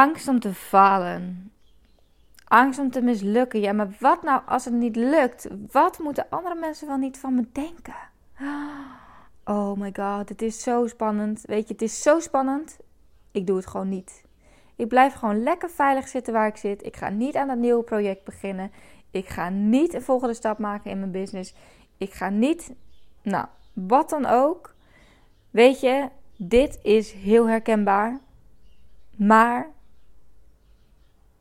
Angst om te falen. Angst om te mislukken. Ja, maar wat nou als het niet lukt? Wat moeten andere mensen wel niet van me denken? Oh my god, het is zo spannend. Weet je, het is zo spannend. Ik doe het gewoon niet. Ik blijf gewoon lekker veilig zitten waar ik zit. Ik ga niet aan dat nieuwe project beginnen. Ik ga niet een volgende stap maken in mijn business. Ik ga niet, nou, wat dan ook. Weet je, dit is heel herkenbaar. Maar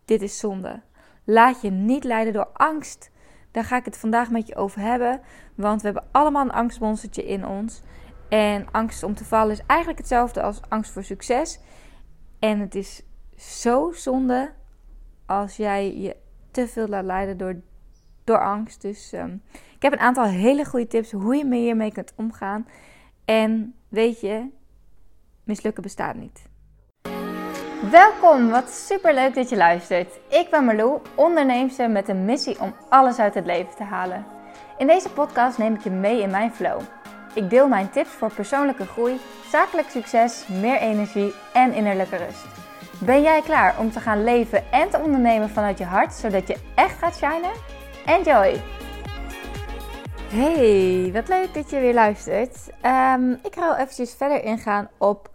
dit is zonde. Laat je niet leiden door angst. Daar ga ik het vandaag met je over hebben. Want we hebben allemaal een angstmonstertje in ons. En angst om te vallen is eigenlijk hetzelfde als angst voor succes. En het is zo zonde als jij je te veel laat leiden door, door angst. Dus ehm, ik heb een aantal hele goede tips hoe je hiermee kunt omgaan. En weet je, mislukken bestaat niet. Welkom, wat super leuk dat je luistert. Ik ben Marlou, onderneemster met een missie om alles uit het leven te halen. In deze podcast neem ik je mee in mijn flow. Ik deel mijn tips voor persoonlijke groei, zakelijk succes, meer energie en innerlijke rust. Ben jij klaar om te gaan leven en te ondernemen vanuit je hart, zodat je echt gaat shinen? Enjoy! Hey, wat leuk dat je weer luistert. Um, ik ga wel eventjes verder ingaan op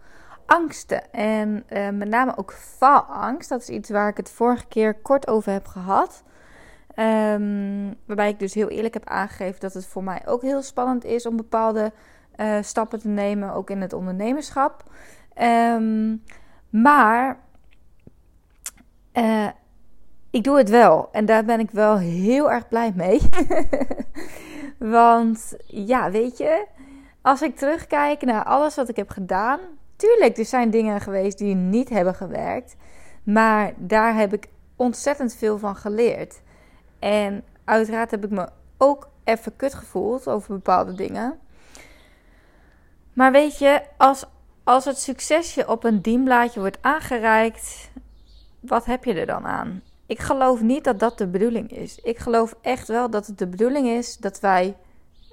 angsten. En uh, met name ook faalangst. Dat is iets waar ik het vorige keer kort over heb gehad. Um, waarbij ik dus heel eerlijk heb aangegeven dat het voor mij ook heel spannend is om bepaalde uh, stappen te nemen, ook in het ondernemerschap. Um, maar uh, ik doe het wel en daar ben ik wel heel erg blij mee. Want ja, weet je, als ik terugkijk naar alles wat ik heb gedaan, tuurlijk, er zijn dingen geweest die niet hebben gewerkt, maar daar heb ik ontzettend veel van geleerd. En uiteraard heb ik me ook even kut gevoeld over bepaalde dingen. Maar weet je, als, als het succesje op een dienblaadje wordt aangereikt, wat heb je er dan aan? Ik geloof niet dat dat de bedoeling is. Ik geloof echt wel dat het de bedoeling is dat wij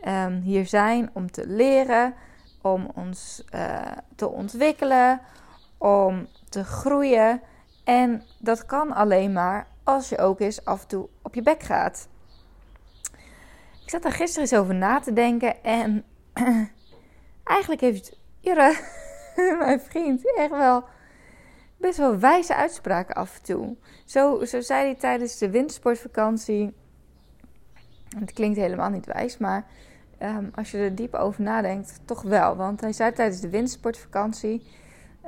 um, hier zijn om te leren, om ons uh, te ontwikkelen, om te groeien. En dat kan alleen maar als je ook eens af en toe op je bek gaat. Ik zat daar gisteren eens over na te denken en eigenlijk heeft Jure, mijn vriend, echt wel best wel wijze uitspraken af en toe. Zo, zo zei hij tijdens de wintersportvakantie. Het klinkt helemaal niet wijs, maar um, als je er diep over nadenkt, toch wel. Want hij zei tijdens de wintersportvakantie.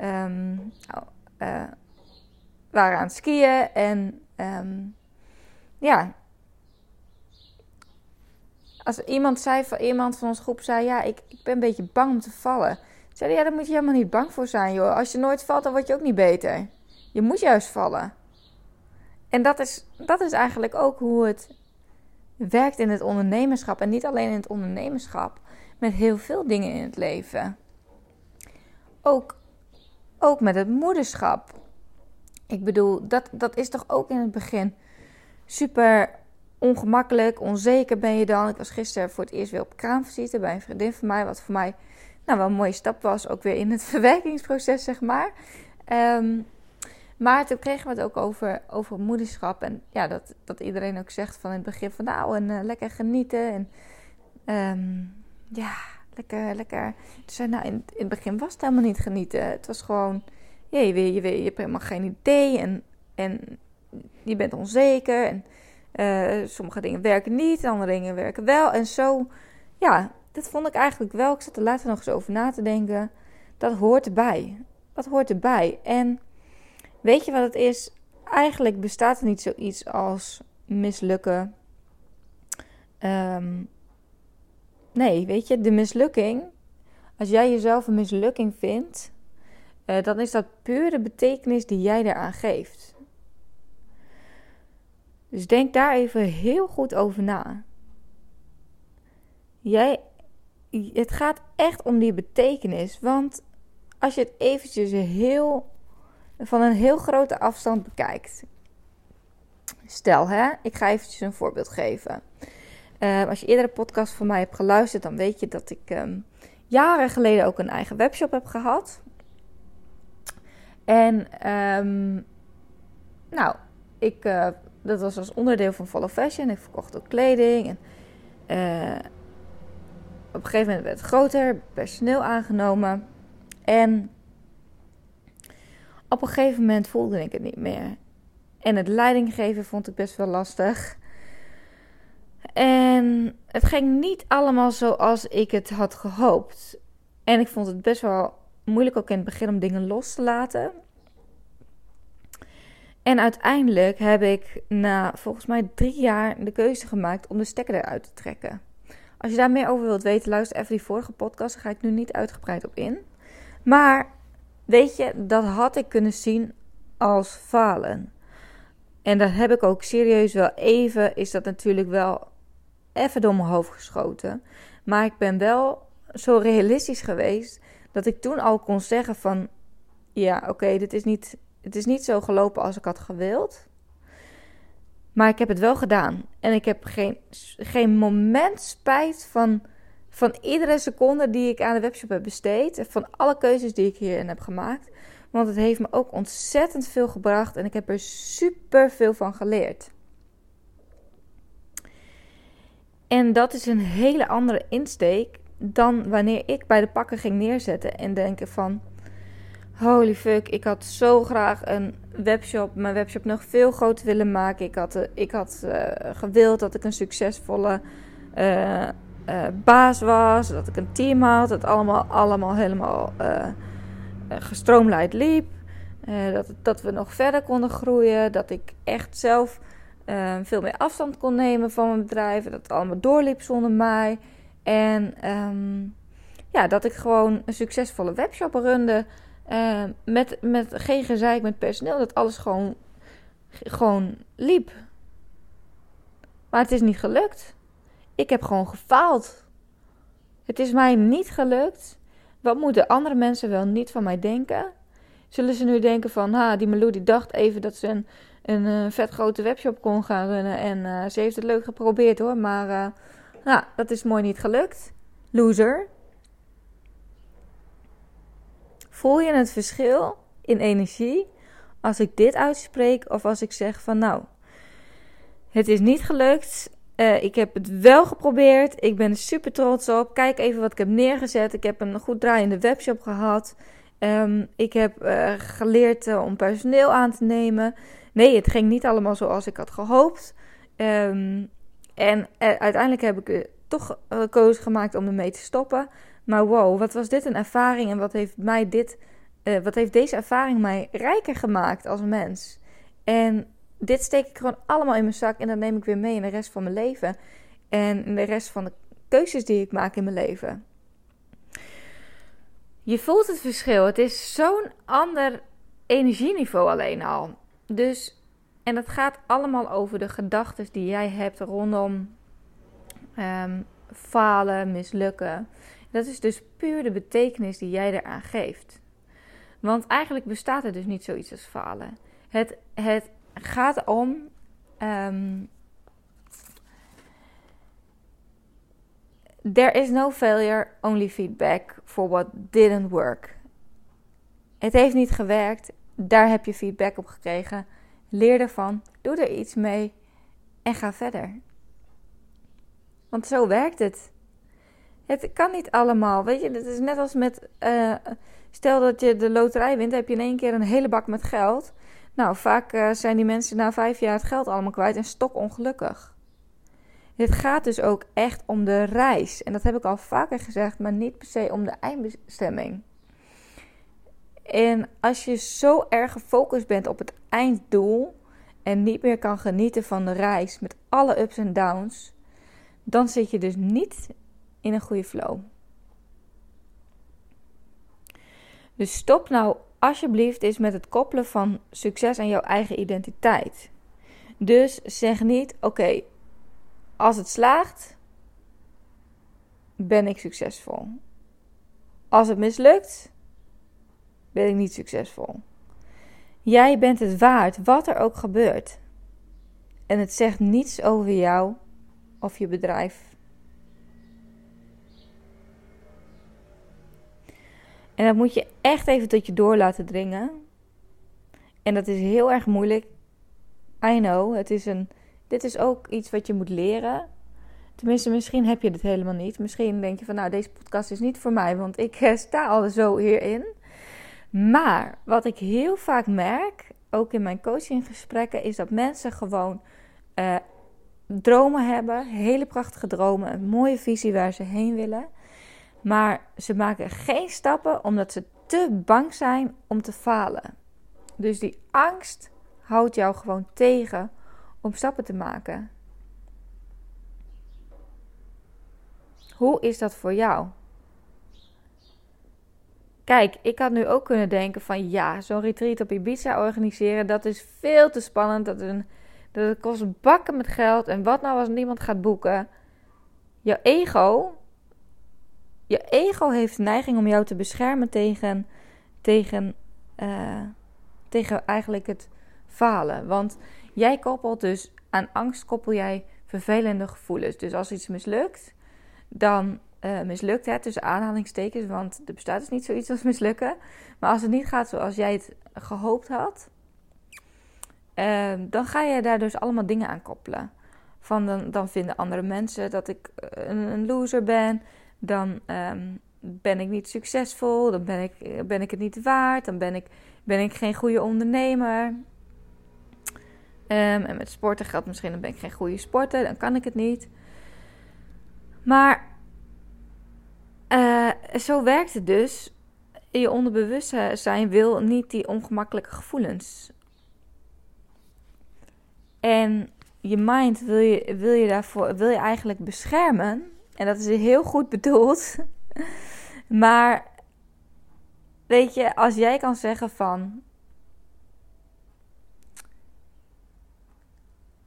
Um, waren aan het skiën en um, ja. Als iemand zei iemand van onze groep zei: Ja, ik, ik ben een beetje bang om te vallen. Zei ja, daar moet je helemaal niet bang voor zijn, joh. Als je nooit valt, dan word je ook niet beter. Je moet juist vallen. En dat is, dat is eigenlijk ook hoe het werkt in het ondernemerschap. En niet alleen in het ondernemerschap, met heel veel dingen in het leven. Ook, ook met het moederschap. Ik bedoel, dat, dat is toch ook in het begin super ongemakkelijk, onzeker ben je dan. Ik was gisteren voor het eerst weer op kraamvisite bij een vriendin van mij, wat voor mij nou, wel een mooie stap was, ook weer in het verwerkingsproces, zeg maar. Um, maar toen kregen we het ook over, over moederschap. En ja, dat, dat iedereen ook zegt van in het begin van nou, en uh, lekker genieten. En um, ja, lekker, lekker. Dus nou, in, in het begin was het helemaal niet genieten. Het was gewoon, je, weet, je, weet, je hebt helemaal geen idee. En, en je bent onzeker. En uh, sommige dingen werken niet, andere dingen werken wel. En zo, ja, dat vond ik eigenlijk wel. Ik zat er later nog eens over na te denken. Dat hoort erbij. Dat hoort erbij. En weet je wat het is? Eigenlijk bestaat er niet zoiets als mislukken. Um, nee, weet je, de mislukking. Als jij jezelf een mislukking vindt, uh, dan is dat puur de betekenis die jij eraan geeft. Dus denk daar even heel goed over na. Jij het gaat echt om die betekenis. Want als je het eventjes heel, van een heel grote afstand bekijkt. Stel, hè, ik ga eventjes een voorbeeld geven. Uh, als je eerdere podcast van mij hebt geluisterd, dan weet je dat ik um, jaren geleden ook een eigen webshop heb gehad. En um, nou, ik, uh, dat was als onderdeel van Follow Fashion. Ik verkocht ook kleding. En, uh, op een gegeven moment werd het groter, personeel aangenomen. En op een gegeven moment voelde ik het niet meer. En het leidinggeven vond ik best wel lastig. En het ging niet allemaal zoals ik het had gehoopt. En ik vond het best wel moeilijk ook in het begin om dingen los te laten. En uiteindelijk heb ik na volgens mij drie jaar de keuze gemaakt om de stekker eruit te trekken. Als je daar meer over wilt weten, luister even die vorige podcast. Daar ga ik nu niet uitgebreid op in. Maar weet je, dat had ik kunnen zien als falen. En dat heb ik ook serieus wel even, is dat natuurlijk wel even door mijn hoofd geschoten. Maar ik ben wel zo realistisch geweest dat ik toen al kon zeggen van... Ja, oké, dit is niet, het is niet zo gelopen als ik had gewild. Maar ik heb het wel gedaan. En ik heb geen, geen moment spijt van, van iedere seconde die ik aan de webshop heb besteed. Van alle keuzes die ik hierin heb gemaakt. Want het heeft me ook ontzettend veel gebracht. En ik heb er super veel van geleerd. En dat is een hele andere insteek dan wanneer ik bij de pakken ging neerzetten en denken van... Holy fuck, ik had zo graag een webshop, mijn webshop nog veel groter willen maken. Ik had, eh, ik had uh, gewild dat ik een succesvolle uh, baas was, dat ik een team had, dat het allemaal, allemaal helemaal gestroomlijnd liep. dat, dat we nog verder konden groeien, dat ik echt zelf veel meer afstand kon nemen van mijn bedrijf, dat het allemaal doorliep zonder mij. En um, ja, dat ik gewoon een succesvolle webshop runde. Uh, met, met geen gezeik met personeel. Dat alles gewoon, gewoon liep. Maar het is niet gelukt. Ik heb gewoon gefaald. Het is mij niet gelukt. Wat moeten andere mensen wel niet van mij denken? Zullen ze nu denken van, ha, die Malou die dacht even dat ze een, een, een vet grote webshop kon gaan runnen. En uh, ze heeft het leuk geprobeerd hoor, maar uh, nou, dat is mooi niet gelukt. Loser. Voel je het verschil in energie als ik dit uitspreek of als ik zeg van nou, het is niet gelukt. Uh, ik heb het wel geprobeerd. Ik ben er super trots op. Kijk even wat ik heb neergezet. Ik heb een goed draaiende webshop gehad. Um, ik heb uh, geleerd uh, om personeel aan te nemen. Nee, het ging niet allemaal zoals ik had gehoopt. Um, en uiteindelijk heb ik toch gekozen gemaakt om ermee te stoppen. Maar wow, wat was dit een ervaring en wat heeft mij dit, wat heeft deze ervaring mij rijker gemaakt als mens? En dit steek ik gewoon allemaal in mijn zak en dat neem ik weer mee in de rest van mijn leven. En in de rest van de keuzes die ik maak in mijn leven. Je voelt het verschil. Het is zo'n ander energieniveau alleen al. Dus, en het gaat allemaal over de gedachten die jij hebt rondom um, falen, mislukken. Dat is dus puur de betekenis die jij eraan geeft. Want eigenlijk bestaat er dus niet zoiets als falen. Het, het gaat om. Um, there is no failure, only feedback for what didn't work. Het heeft niet gewerkt, daar heb je feedback op gekregen. Leer ervan, doe er iets mee en ga verder. Want zo werkt het. Het kan niet allemaal. Weet je, het is net als met. Uh, stel dat je de loterij wint, heb je in één keer een hele bak met geld. Nou, vaak uh, zijn die mensen na vijf jaar het geld allemaal kwijt en stok ongelukkig. Het gaat dus ook echt om de reis. En dat heb ik al vaker gezegd, maar niet per se om de eindbestemming. En als je zo erg gefocust bent op het einddoel en niet meer kan genieten van de reis met alle ups en downs, dan zit je dus niet in een goede flow. Dus stop nou alsjeblieft eens met het koppelen van succes aan jouw eigen identiteit. Dus zeg niet: oké, als het slaagt, ben ik succesvol. Als het mislukt, ben ik niet succesvol. Jij bent het waard, wat er ook gebeurt. En het zegt niets over jou of je bedrijf. En dat moet je echt even tot je door laten dringen. En dat is heel erg moeilijk. I know, het is een, dit is ook iets wat je moet leren. Tenminste, misschien heb je dit helemaal niet. Misschien denk je van, nou, deze podcast is niet voor mij, want ik eh, sta al zo hierin. Maar wat ik heel vaak merk, ook in mijn coachinggesprekken, is dat mensen gewoon uh, dromen hebben, hele prachtige dromen, een mooie visie waar ze heen willen. Maar ze maken geen stappen omdat ze te bang zijn om te falen. Dus die angst houdt jou gewoon tegen om stappen te maken. Hoe is dat voor jou? Kijk, ik had nu ook kunnen denken van ja, zo'n retreat op Ibiza organiseren, dat is veel te spannend. Dat, een, dat kost bakken met geld. En wat nou als niemand gaat boeken? Je ego, je ego heeft de neiging om jou te beschermen tegen, tegen, uh, tegen eigenlijk het falen. Want jij koppelt dus aan angst koppel jij vervelende gevoelens. Dus als iets mislukt, dan uh, mislukt het tussen aanhalingstekens, want er bestaat dus niet zoiets als mislukken. Maar als het niet gaat zoals jij het gehoopt had, uh, dan ga je daar dus allemaal dingen aan koppelen. Van dan, dan vinden andere mensen dat ik eh, een, een loser ben, dan um, ben ik niet succesvol, dan ben ik, ben ik het niet waard, dan ben ik, ben ik geen goede ondernemer. Um, en met sporten geldt misschien, dan ben ik geen goede sporter, dan kan ik het niet. Maar uh, zo werkt het dus. Je onderbewustzijn wil niet die ongemakkelijke gevoelens. En je mind wil je, wil je daarvoor wil je eigenlijk beschermen. En dat is heel goed bedoeld. maar weet je, als jij kan zeggen van.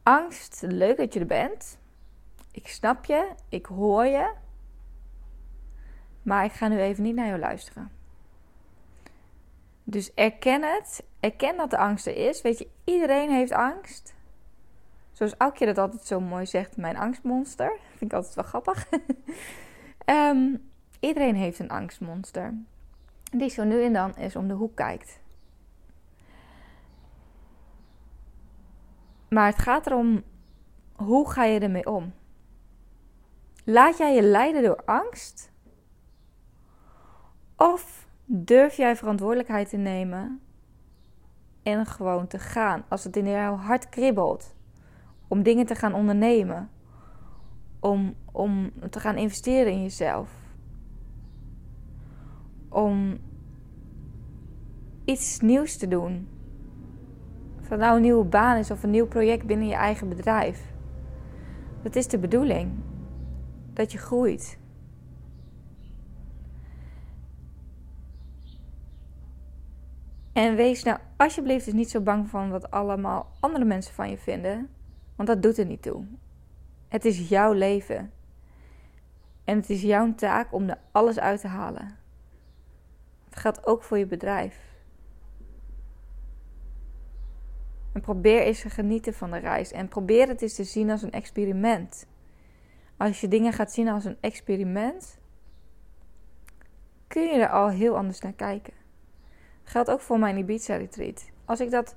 Angst, leuk dat je er bent. Ik snap je, ik hoor je. Maar ik ga nu even niet naar jou luisteren. Dus erken het. Erken dat de angst er is. Weet je, iedereen heeft angst. Zoals Aukje dat altijd zo mooi zegt, mijn angstmonster. Vind ik altijd wel grappig. Ehm, iedereen heeft een angstmonster. Die zo nu en dan eens om de hoek kijkt. Maar het gaat erom, hoe ga je ermee om? Laat jij je leiden door angst? Of durf jij verantwoordelijkheid te nemen en gewoon te gaan als het in jouw hart kribbelt? Om dingen te gaan ondernemen. Om, om te gaan investeren in jezelf. Om iets nieuws te doen. Of nou een nieuwe baan is of een nieuw project binnen je eigen bedrijf. Dat is de bedoeling. Dat je groeit. En wees nou alsjeblieft dus niet zo bang van wat allemaal andere mensen van je vinden. Want dat doet er niet toe. Het is jouw leven. En het is jouw taak om er alles uit te halen. Het geldt ook voor je bedrijf. En probeer eens te genieten van de reis. En probeer het eens te zien als een experiment. Als je dingen gaat zien als een experiment, kun je er al heel anders naar kijken. Geldt ook voor mijn Ibiza-retreat. Als ik dat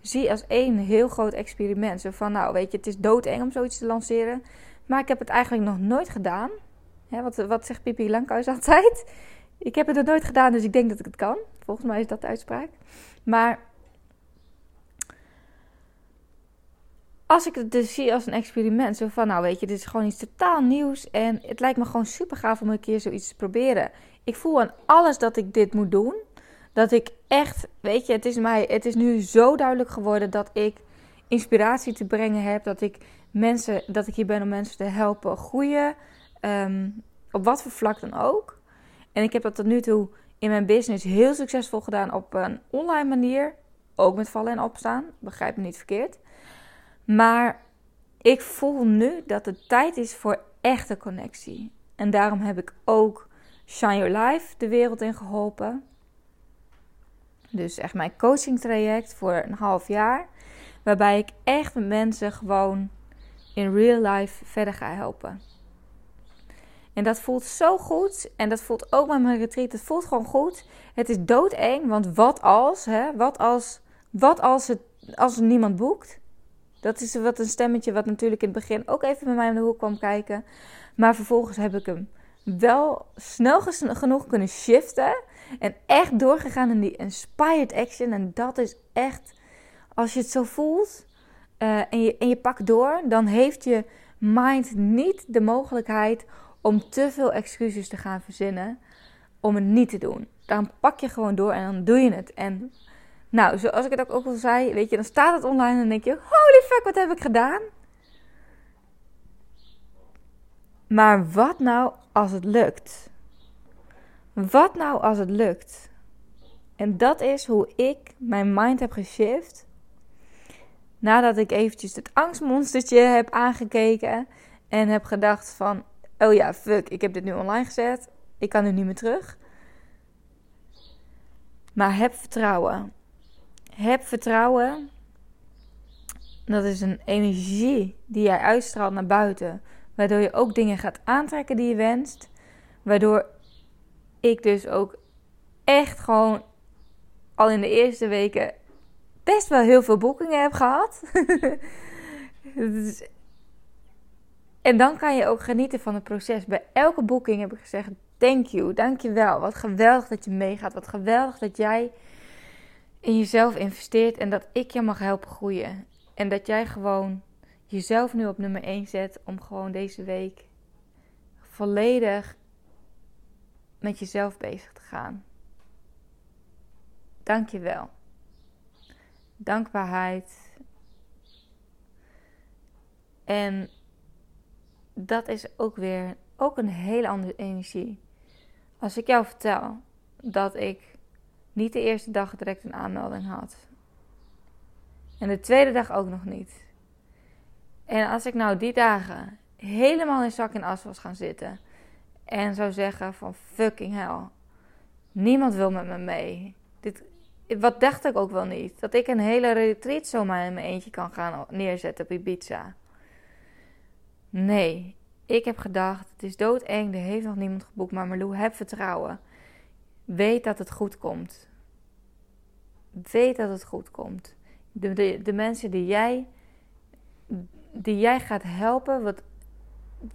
zie als één heel groot experiment. Zo van, nou weet je, het is doodeng om zoiets te lanceren. Maar ik heb het eigenlijk nog nooit gedaan. wat, wat zegt Pipi Lankhuis altijd? Ik heb het nog nooit gedaan, dus ik denk dat ik het kan. Volgens mij is dat de uitspraak. Maar als ik het dus zie als een experiment, zo van, nou weet je, dit is gewoon iets totaal nieuws. En het lijkt me gewoon super gaaf om een keer zoiets te proberen. Ik voel aan alles dat ik dit moet doen dat ik echt, weet je, het is, mij, het is nu zo duidelijk geworden dat ik inspiratie te brengen heb. Dat ik mensen, dat ik hier ben om mensen te helpen groeien. Um, op wat voor vlak dan ook. En ik heb dat tot nu toe in mijn business heel succesvol gedaan op een online manier. Ook met vallen en opstaan. Begrijp me niet verkeerd. Maar ik voel nu dat het tijd is voor echte connectie. En daarom heb ik ook Shine Your Life de wereld in geholpen. Dus echt mijn coaching traject voor een half jaar. Waarbij ik echt mensen gewoon in real life verder ga helpen. En dat voelt zo goed. En dat voelt ook met mijn retreat. Het voelt gewoon goed. Het is doodeng. Want wat als, hè? Wat als, wat als, het, als niemand boekt? Dat is wat een stemmetje wat natuurlijk in het begin ook even bij mij om de hoek kwam kijken. Maar vervolgens heb ik hem wel snel genoeg kunnen shiften. En echt doorgegaan in die inspired action. En dat is echt, als je het zo voelt uh, en, je, en je pakt door, dan heeft je mind niet de mogelijkheid om te veel excuses te gaan verzinnen om het niet te doen. Dan pak je gewoon door en dan doe je het. En nou, zoals ik het ook al zei, weet je, dan staat het online en dan denk je: holy fuck, wat heb ik gedaan? Maar wat nou als het lukt? Wat nou als het lukt? En dat is hoe ik mijn mind heb geshift. Nadat ik eventjes het angstmonstertje heb aangekeken en heb gedacht van, oh ja, fuck, ik heb dit nu online gezet. Ik kan nu niet meer terug. Maar heb vertrouwen. Heb vertrouwen. Dat is een energie die jij uitstraalt naar buiten. Waardoor je ook dingen gaat aantrekken die je wenst. Waardoor ik dus ook echt gewoon al in de eerste weken best wel heel veel boekingen heb gehad. en dan kan je ook genieten van het proces. Bij elke boeking heb ik gezegd: Thank you, dank je wel. Wat geweldig dat je meegaat. Wat geweldig dat jij in jezelf investeert en dat ik je mag helpen groeien. En dat jij gewoon jezelf nu op nummer 1 zet om gewoon deze week volledig met jezelf bezig te gaan. Dank je wel. Dankbaarheid. En dat is ook weer ook een hele andere energie. Als ik jou vertel dat ik niet de eerste dag direct een aanmelding had. En de tweede dag ook nog niet. En als ik nou die dagen helemaal in zak en as was gaan zitten. En zou zeggen van fucking hell. Niemand wil met me mee. Dit, wat dacht ik ook wel niet. Dat ik een hele retreat zomaar in mijn eentje kan gaan neerzetten op Ibiza. Nee, ik heb gedacht, het is doodeng, er heeft nog niemand geboekt. Maar Marlou, heb vertrouwen. Weet dat het goed komt. Weet dat het goed komt. De, de, de mensen die jij, die jij gaat helpen, wat,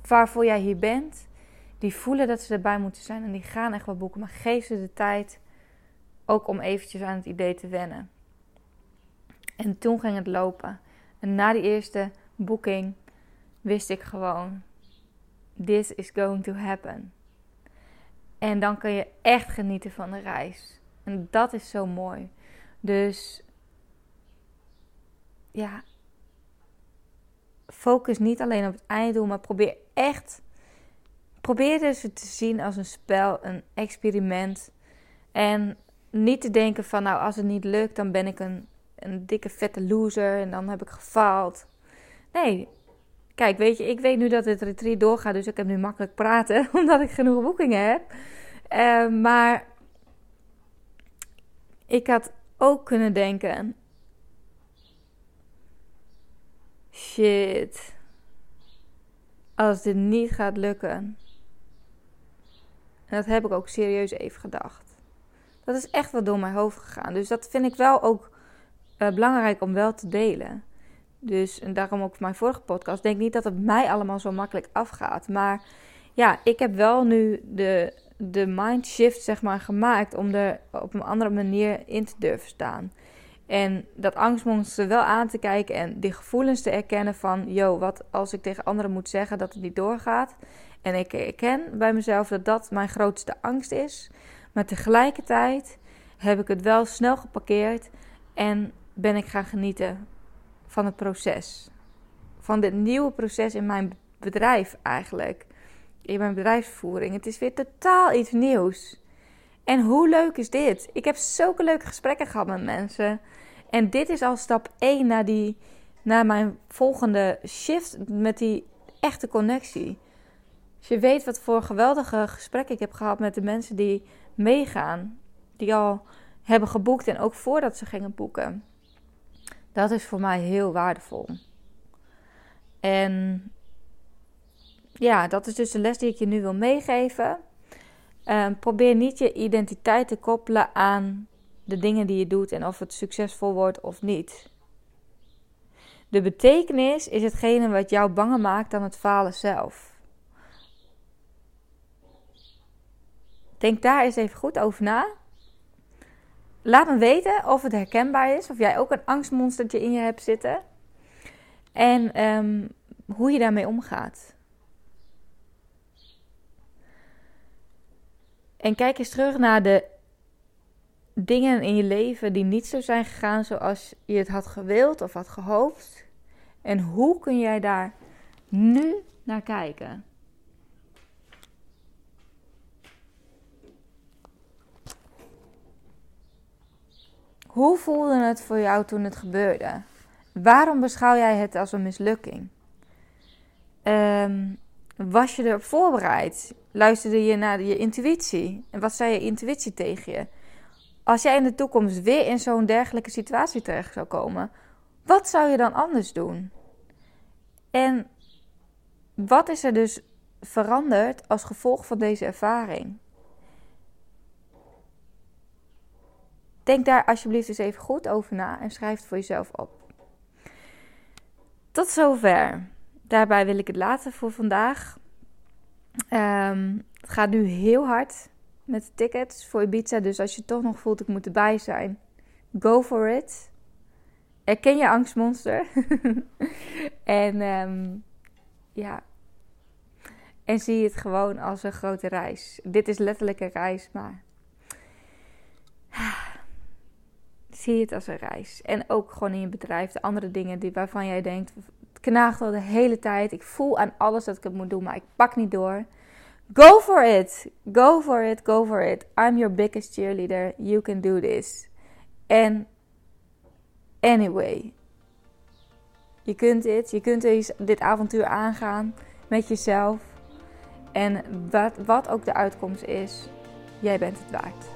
waarvoor jij hier bent, die voelen dat ze erbij moeten zijn en die gaan echt wel boeken. Maar geef ze de tijd ook om eventjes aan het idee te wennen. En toen ging het lopen. En na die eerste boeking wist ik gewoon: this is going to happen. En dan kun je echt genieten van de reis. En dat is zo mooi. Dus ja, focus niet alleen op het einddoel, maar probeer echt. Probeer dus het te zien als een spel, een experiment. En niet te denken van, nou, als het niet lukt, dan ben ik een, een dikke vette loser en dan heb ik gefaald. Nee, kijk, weet je, ik weet nu dat het retreat doorgaat, dus ik heb nu makkelijk praten, omdat ik genoeg boekingen heb. Uh, maar ik had ook kunnen denken: shit, als dit niet gaat lukken. En dat heb ik ook serieus even gedacht. Dat is echt wel door mijn hoofd gegaan. Dus dat vind ik wel ook uh, belangrijk om wel te delen. Dus en daarom ook mijn vorige podcast. Denk niet dat het mij allemaal zo makkelijk afgaat. Maar ja, ik heb wel nu de, de mind shift zeg maar, gemaakt om er op een andere manier in te durven staan. En dat angstmonster wel aan te kijken en die gevoelens te erkennen van... Yo, wat als ik tegen anderen moet zeggen dat het niet doorgaat? En ik erken bij mezelf dat dat mijn grootste angst is. Maar tegelijkertijd heb ik het wel snel geparkeerd en ben ik gaan genieten van het proces. Van dit nieuwe proces in mijn bedrijf eigenlijk. In mijn bedrijfsvoering. Het is weer totaal iets nieuws. En hoe leuk is dit? Ik heb zulke leuke gesprekken gehad met mensen. En dit is al stap 1 naar, die, naar mijn volgende shift met die echte connectie. Als je weet wat voor geweldige gesprekken ik heb gehad met de mensen die meegaan, die al hebben geboekt en ook voordat ze gingen boeken. Dat is voor mij heel waardevol. En ja, dat is dus de les die ik je nu wil meegeven. Uh, probeer niet je identiteit te koppelen aan de dingen die je doet en of het succesvol wordt of niet. De betekenis is hetgene wat jou banger maakt dan het falen zelf. Denk daar eens even goed over na. Laat me weten of het herkenbaar is, of jij ook een angstmonstertje in je hebt zitten. En ehm, hoe je daarmee omgaat. En kijk eens terug naar de dingen in je leven die niet zo zijn gegaan zoals je het had gewild of had gehoopt. En hoe kun jij daar nu naar kijken? Hoe voelde het voor jou toen het gebeurde? Waarom beschouw jij het als een mislukking? Um, was je erop voorbereid? Luisterde je naar je intuïtie? En wat zei je intuïtie tegen je? Als jij in de toekomst weer in zo'n dergelijke situatie terecht zou komen, wat zou je dan anders doen? En wat is er dus veranderd als gevolg van deze ervaring? Denk daar alsjeblieft eens even goed over na en schrijf het voor jezelf op. Tot zover. Daarbij wil ik het laten voor vandaag. Um, het gaat nu heel hard met de tickets voor Ibiza. Dus als je toch nog voelt, ik moet erbij zijn. Go for it. Erken je angstmonster. en um, ja. En zie het gewoon als een grote reis. Dit is letterlijk een reis, maar zie het als een reis. En ook gewoon in je bedrijf, de andere dingen die, waarvan jij denkt, het knaagt al de hele tijd. Ik voel aan alles dat ik het moet doen, maar ik pak niet door. Go for it. Go for it. Go for it. I'm your biggest cheerleader. You can do this. En anyway, je kunt dit. Je kunt dit avontuur aangaan met jezelf. En wat, wat ook de uitkomst is, jij bent het waard.